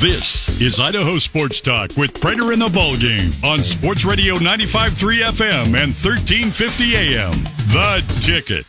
This is Idaho Sports Talk with Prater in the Ball Game on Sports Radio 95.3 FM and 1350 AM. The Ticket.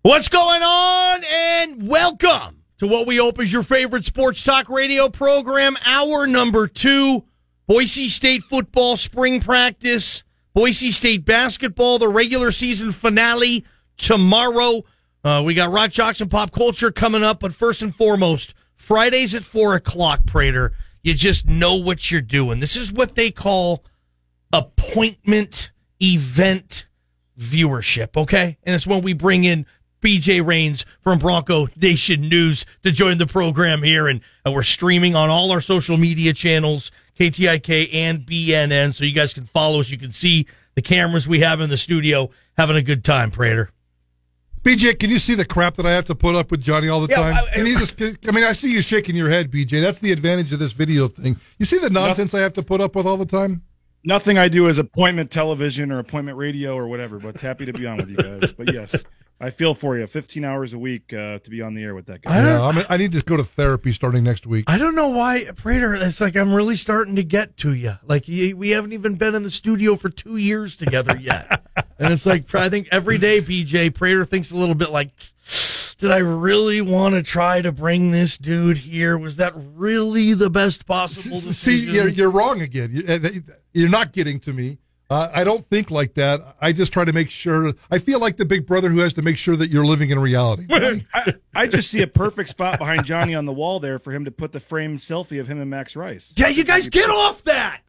What's going on? And welcome to what we hope is your favorite sports talk radio program, hour number two. Boise State football spring practice, Boise State basketball, the regular season finale tomorrow. Uh, we got Rock Jocks and Pop Culture coming up, but first and foremost, Fridays at four o'clock, Prater. You just know what you're doing. This is what they call appointment event viewership, okay? And it's when we bring in BJ Rains from Bronco Nation News to join the program here. And uh, we're streaming on all our social media channels, KTIK and BNN. So you guys can follow us. You can see the cameras we have in the studio having a good time, Prater. BJ, can you see the crap that I have to put up with Johnny all the Yeah, time? I- Can you just, I mean, I see you shaking your head, BJ. That's the advantage of this video thing. You see the nonsense I have to put up with all the time? Nothing I do is appointment television or appointment radio or whatever, but happy to be on with you guys. But yes, I feel for you. 15 hours a week uh, to be on the air with that guy. I Yeah, I'm, I need to go to therapy starting next week. I don't know why, Prater. It's like I'm really starting to get to you. Like we haven't even been in the studio for two years together yet, and it's like I think every day, BJ Prater thinks a little bit like, did I really want to try to bring this dude here? Was that really the best possible See, decision? you're, you're wrong again. You- uh, You're not getting to me. Uh, I don't think like that. I just try to make sure. I feel like the big brother who has to make sure that you're living in reality. I, I just see a perfect spot behind Johnny on the wall there for him to put the framed selfie of him and Max Rice. yeah, you guys get off that.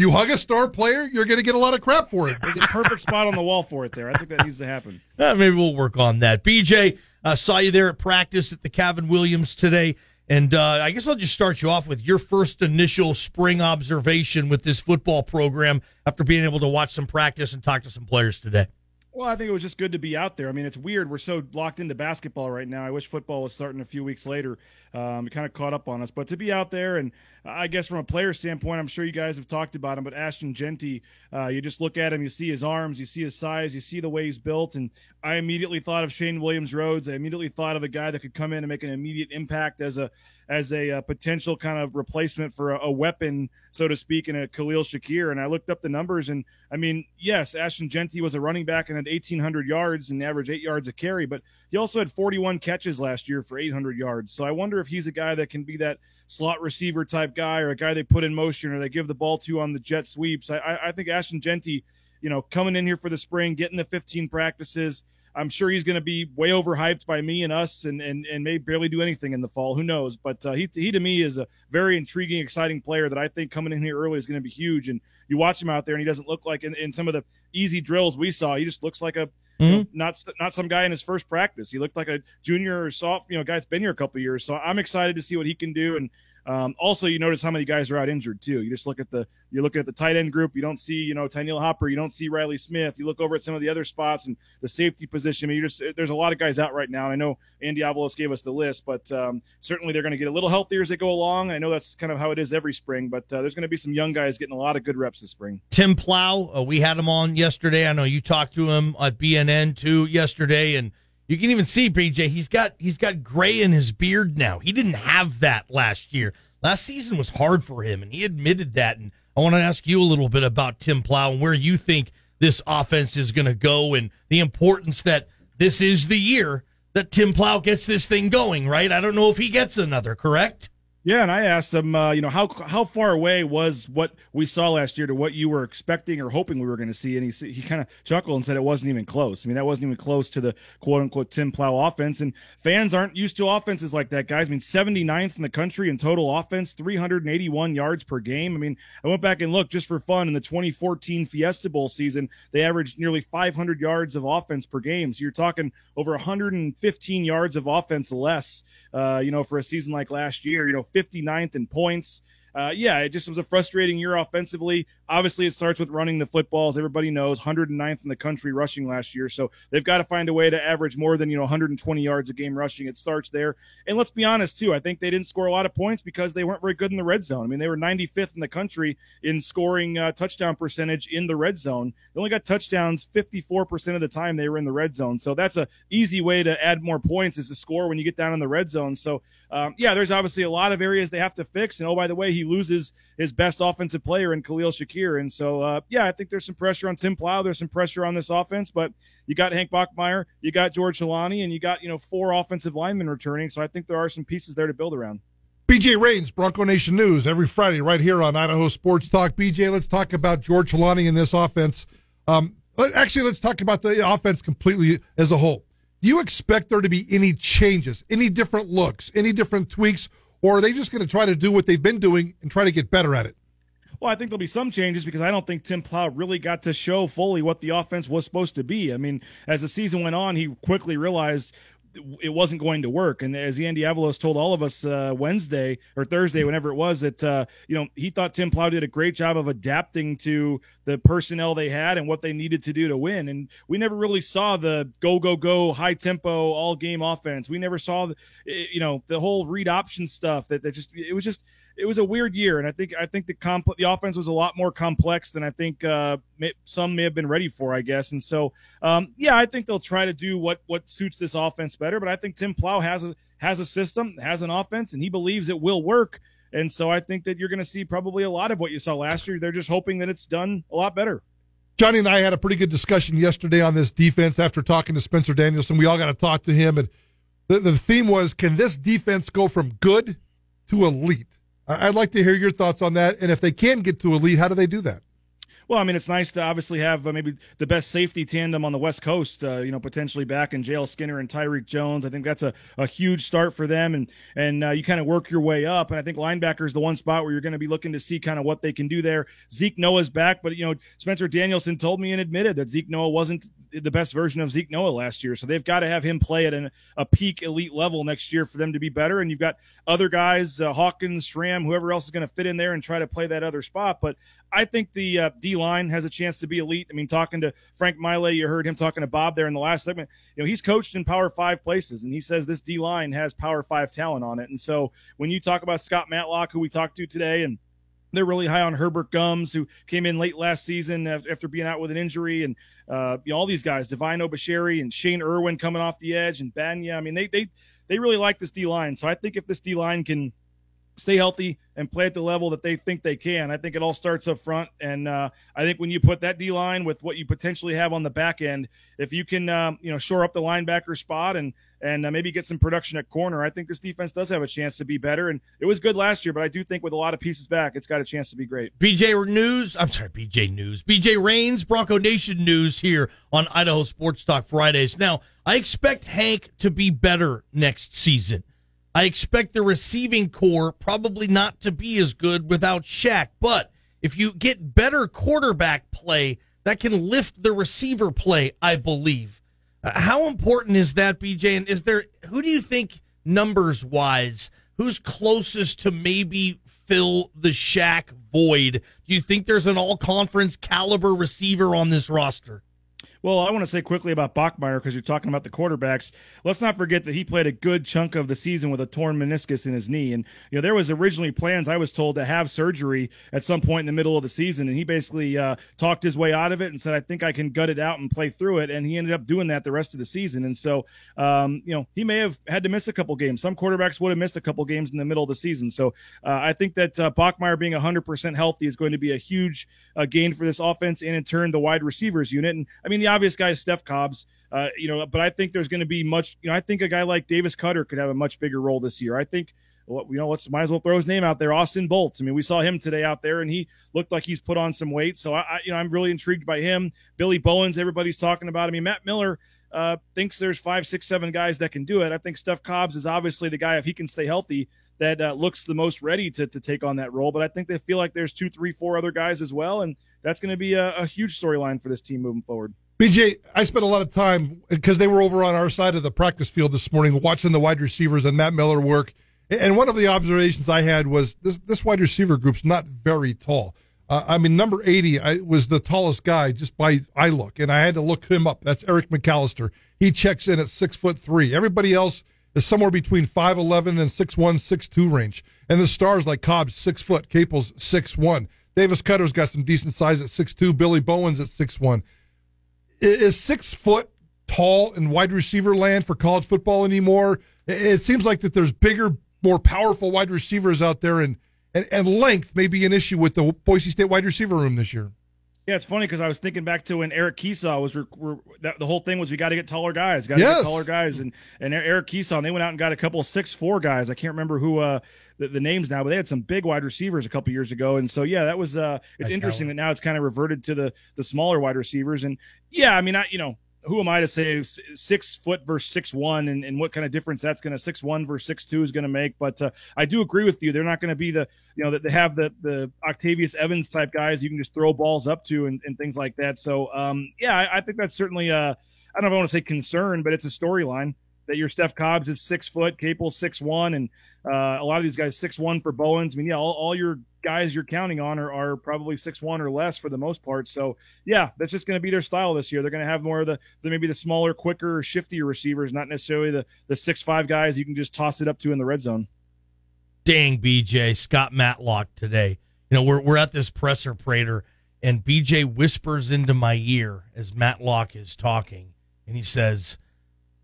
You hug a star player, you're going to get a lot of crap for it. There's a perfect spot on the wall for it there. I think that needs to happen. Uh, maybe we'll work on that. BJ, uh, saw you there at practice at the Caven Williams today. And uh, I guess I'll just start you off with your first initial spring observation with this football program after being able to watch some practice and talk to some players today. Well, I think it was just good to be out there. I mean, it's weird. We're so locked into basketball right now. I wish football was starting a few weeks later. Um, it kind of caught up on us. But to be out there, and I guess from a player standpoint, I'm sure you guys have talked about him, but Ashton Jeanty, uh, you just look at him, you see his arms, you see his size, you see the way he's built. And I immediately thought of Shane Williams Rhodes. I immediately thought of a guy that could come in and make an immediate impact as a as a, uh potential kind of replacement for a, a weapon, so to speak, in a Khalil Shakir. And I looked up the numbers, and I mean, yes, Ashton Jeanty was a running back and had 1,800 yards and average eight yards a carry, but he also had 41 catches last year for 800 yards. So I wonder if he's a guy that can be that slot receiver type guy or a guy they put in motion or they give the ball to on the jet sweeps. I, I, I think Ashton Jeanty, you know, coming in here for the spring, getting the 15 practices. I'm sure he's going to be way overhyped by me and us, and, and, and may barely do anything in the fall. Who knows? But uh, he, he to me is a very intriguing, exciting player that I think coming in here early is going to be huge. And you watch him out there, and he doesn't look like in, in some of the easy drills we saw. He just looks like a you know, not not some guy in his first practice. He looked like a junior or soft, you know, guy that's been here a couple of years. So I'm excited to see what he can do. And um, also, you notice how many guys are out injured too. You just look at the you're looking at the tight end group. You don't see you know Tyneil Hopper. You don't see Riley Smith. You look over at some of the other spots and the safety position. I mean, you just there's a lot of guys out right now. I know Andy Avalos gave us the list, but um, certainly they're going to get a little healthier as they go along. I know that's kind of how it is every spring, but uh, there's going to be some young guys getting a lot of good reps this spring. Tim Plough, uh, we had him on yesterday. I know you talked to him at BNN too yesterday, and you can even see BJ. He's got he's got gray in his beard now. He didn't have that last year. Last season was hard for him, and he admitted that. And I want to ask you a little bit about Tim Plough and where you think this offense is going to go, and the importance that this is the year that Tim Plough gets this thing going. Right? I don't know if he gets another. Correct? Yeah, and I asked him, uh, you know, how how far away was what we saw last year to what you were expecting or hoping we were going to see, and he he kind of chuckled and said it wasn't even close. I mean, that wasn't even close to the quote unquote Tim Plough offense, and fans aren't used to offenses like that, guys. I mean, 79th in the country in total offense, 381 yards per game. I mean, I went back and looked just for fun in the 2014 Fiesta Bowl season, they averaged nearly 500 yards of offense per game. So you're talking over 115 yards of offense less, uh, you know, for a season like last year. You know, 59th in points. Uh, yeah, it just was a frustrating year offensively. Obviously, it starts with running the footballs. Everybody knows 109th in the country rushing last year, so they've got to find a way to average more than you know 120 yards a game rushing. It starts there, and let's be honest too. I think they didn't score a lot of points because they weren't very good in the red zone. I mean, they were 95th in the country in scoring uh, touchdown percentage in the red zone. They only got touchdowns 54% of the time they were in the red zone, so that's a easy way to add more points is to score when you get down in the red zone. So um, yeah, there's obviously a lot of areas they have to fix, and oh by the way, he loses his best offensive player in Khalil Shakir. And so, uh, yeah, I think there's some pressure on Tim Plough. There's some pressure on this offense, but you got Hank Bachmeier, you got George Holani, and you got, you know, four offensive linemen returning. So I think there are some pieces there to build around. BJ Rains, Bronco Nation News, every Friday right here on Idaho Sports Talk. BJ, let's talk about George Holani in this offense. Um, actually, let's talk about the offense completely as a whole. Do you expect there to be any changes, any different looks, any different tweaks, or are they just going to try to do what they've been doing and try to get better at it? Well, I think there'll be some changes because I don't think Tim Plough really got to show fully what the offense was supposed to be. I mean, as the season went on, he quickly realized it wasn't going to work. And as Andy Avalos told all of us uh, Wednesday or Thursday, whenever it was, that uh, you know he thought Tim Plough did a great job of adapting to the personnel they had and what they needed to do to win. And we never really saw the go go go high tempo all game offense. We never saw the you know the whole read option stuff. That that just it was just it was a weird year, and I think I think the the offense was a lot more complex than I think uh, may, some may have been ready for, I guess. And so, um, yeah, I think they'll try to do what what suits this offense better. But I think Tim Plough has a has a system, has an offense, and he believes it will work. And so I think that you're going to see probably a lot of what you saw last year. They're just hoping that it's done a lot better. Johnny and I had a pretty good discussion yesterday on this defense after talking to Spencer Danielson. We all got to talk to him, and the, the theme was: Can this defense go from good to elite? I'd like to hear your thoughts on that. And if they can get to a lead, how do they do that? Well, I mean, it's nice to obviously have uh, maybe the best safety tandem on the West Coast. Uh, you know, potentially back in JL Skinner and Tyreek Jones. I think that's a, a huge start for them, and and uh, you kind of work your way up. And I think linebacker is the one spot where you're going to be looking to see kind of what they can do there. Zeke Noa's back, but you know, Spencer Danielson told me and admitted that Zeke Noa wasn't the best version of Zeke Noa last year, so they've got to have him play at an, a peak elite level next year for them to be better. And you've got other guys, uh, Hawkins, Schramm, whoever else is going to fit in there and try to play that other spot. But I think the uh, D line has a chance to be elite. I mean, talking to Frank Maile, you heard him talking to Bob there in the last segment. You know, he's coached in Power Five places, and he says this D line has Power Five talent on it. And so when you talk about Scott Matlock, who we talked to today, and they're really high on Herbert Gums, who came in late last season after being out with an injury, and uh, you know all these guys, Divine Obichere and Shane Irwin coming off the edge, and Banya. I mean, they they they really like this D line. So I think if this D line can stay healthy and play at the level that they think they can. I think it all starts up front, and uh, I think when you put that D line with what you potentially have on the back end, if you can, um, you know, shore up the linebacker spot and and uh, maybe get some production at corner, I think this defense does have a chance to be better. And it was good last year, but I do think with a lot of pieces back, it's got a chance to be great. BJ News, I'm sorry, BJ News, BJ Rains, Bronco Nation News here on Idaho Sports Talk Fridays. Now, I expect Hank to be better next season. I expect the receiving core probably not to be as good without Shaq, but if you get better quarterback play, that can lift the receiver play, I believe. Uh, how important is that, BJ? And is there who do you think numbers wise, who's closest to maybe fill the Shaq void? Do you think there's an all conference caliber receiver on this roster? Well, I want to say quickly about Bachmeier because you're talking about the quarterbacks. Let's not forget that he played a good chunk of the season with a torn meniscus in his knee, and you know there was originally plans I was told to have surgery at some point in the middle of the season, and he basically uh, talked his way out of it and said, "I think I can gut it out and play through it," and he ended up doing that the rest of the season. And so, um, you know, he may have had to miss a couple games. Some quarterbacks would have missed a couple games in the middle of the season. So uh, I think that uh, Bachmeier being 100% healthy is going to be a huge uh, gain for this offense, and in turn the wide receivers unit. And I mean, the obvious guy is Steph Cobbs. Uh, you know, but I think there's going to be much. You know, I think a guy like Davis Koetter could have a much bigger role this year. I think. You know, let's might as well throw his name out there. Austin Bolts. I mean, we saw him today out there, and he looked like he's put on some weight. So I, I you know, I'm really intrigued by him. Billy Bowens, everybody's talking about. Him. I mean, Matt Miller uh, thinks there's five, six, seven guys that can do it. I think Steph Cobbs is obviously the guy if he can stay healthy that uh, looks the most ready to to take on that role. But I think they feel like there's two, three, four other guys as well, and that's going to be a, a huge storyline for this team moving forward. BJ, I spent a lot of time because they were over on our side of the practice field this morning watching the wide receivers and Matt Miller work. And one of the observations I had was this this wide receiver group's not very tall. Uh, I mean, number 80 I, was the tallest guy just by eye look, and I had to look him up. That's Eric McAlister. He checks in at six foot three. Everybody else is somewhere between 5'11 and 6'1, 6'2 range. And the stars like Cobb's six foot, Capel's six one. Davis Koetter's got some decent size at six two. Billy Bowen's at six one. Is six foot tall in wide receiver land for college football anymore? It seems like that there's bigger, more powerful wide receivers out there, and and, and length may be an issue with the Boise State wide receiver room this year. Yeah, it's funny because I was thinking back to when Eric Kiesau was. that, the whole thing was we got to get taller guys, got to yes. get taller guys, and and Eric Kiesau and they went out and got a couple of six four guys. I can't remember who uh, the, the, names now, but they had some big wide receivers a couple years ago, and so yeah, that was. Uh, it's nice interesting that now it's kind of reverted to the the smaller wide receivers, and yeah, I mean, I you know who am I to say six foot versus six one and, and what kind of difference that's going to six one versus six two is going to make? But uh, I do agree with you. They're not going to be the you know that they have the the Octavius Evans type guys you can just throw balls up to and, and things like that. So um, yeah, I, I, think that's certainly uh, I don't know if I want to say concern, but it's a storyline that your Steph Cobbs is six foot, Caples six one, and uh, a lot of these guys six one for Bowens. I mean, yeah, all, all your guys you're counting on are, are probably six one or less for the most part. So yeah, that's just going to be their style this year. They're going to have more of the, the maybe the smaller, quicker, shiftier receivers, not necessarily the the six five guys you can just toss it up to in the red zone. Dang, BJ Scott Matlock today. You know we're we're at this presser Prater, and BJ whispers into my ear as Matlock is talking, and he says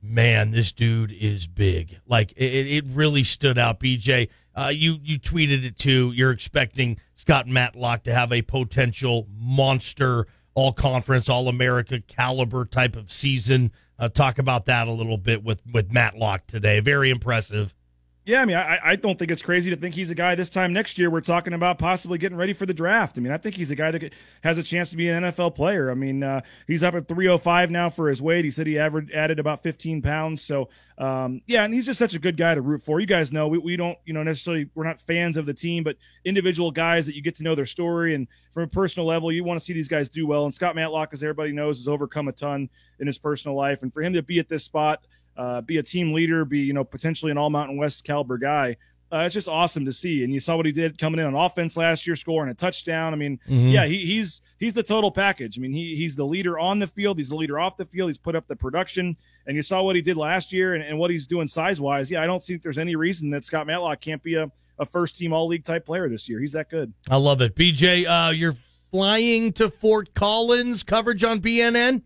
man, this dude is big. Like it, it really stood out. BJ, uh, you you tweeted it too. You're expecting Scott Matlock to have a potential monster all conference, all America caliber type of season. Uh, talk about that a little bit with with Matlock today. Very impressive. Yeah, I mean, I, I don't think it's crazy to think he's a guy this time next year. We're talking about possibly getting ready for the draft. I mean, I think he's a guy that has a chance to be an NFL player. I mean, uh, he's up at 305 now for his weight. He said he averaged, added about 15 pounds. So, um, yeah, and he's just such a good guy to root for. You guys know we, we don't, you know, necessarily, we're not fans of the team, but individual guys that you get to know their story. And from a personal level, you want to see these guys do well. And Scott Matlock, as everybody knows, has overcome a ton in his personal life. And for him to be at this spot, uh, be a team leader, be you know potentially an All Mountain West caliber guy. Uh, it's just awesome to see, and you saw what he did coming in on offense last year, scoring a touchdown. I mean, mm-hmm. yeah, he, he's he's the total package. I mean, he he's the leader on the field, he's the leader off the field. He's put up the production, and you saw what he did last year and, and what he's doing size wise. Yeah, I don't see think there's any reason that Scott Matlock can't be a, a first team All League type player this year. He's that good. I love it, BJ. Uh, you're flying to Fort Collins coverage on BNN.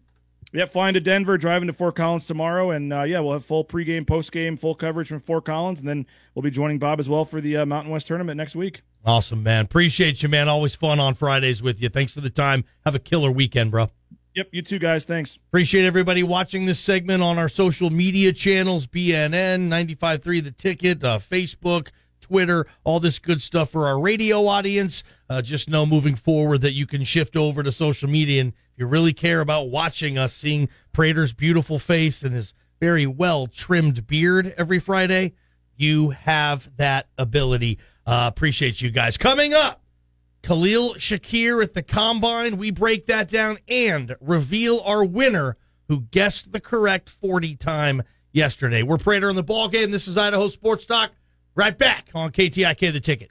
Yep, flying to Denver, driving to Fort Collins tomorrow, and uh, yeah, we'll have full pregame, postgame, full coverage from Fort Collins, and then we'll be joining Bob as well for the uh, Mountain West tournament next week. Awesome, man. Appreciate you, man. Always fun on Fridays with you. Thanks for the time. Have a killer weekend, bro. Yep, you too, guys. Thanks. Appreciate everybody watching this segment on our social media channels: BNN, 95.3 The Ticket, uh, Facebook. Twitter, all this good stuff for our radio audience. Uh, just know moving forward that you can shift over to social media and you really care about watching us, seeing Prater's beautiful face and his very well trimmed beard every Friday, you have that ability. Uh, appreciate you guys. Coming up, Khalil Shakir at the combine. We break that down and reveal our winner who guessed the correct 40 time yesterday. We're Prater in the ball game. This is Idaho Sports Talk. Right back on KTIK the ticket.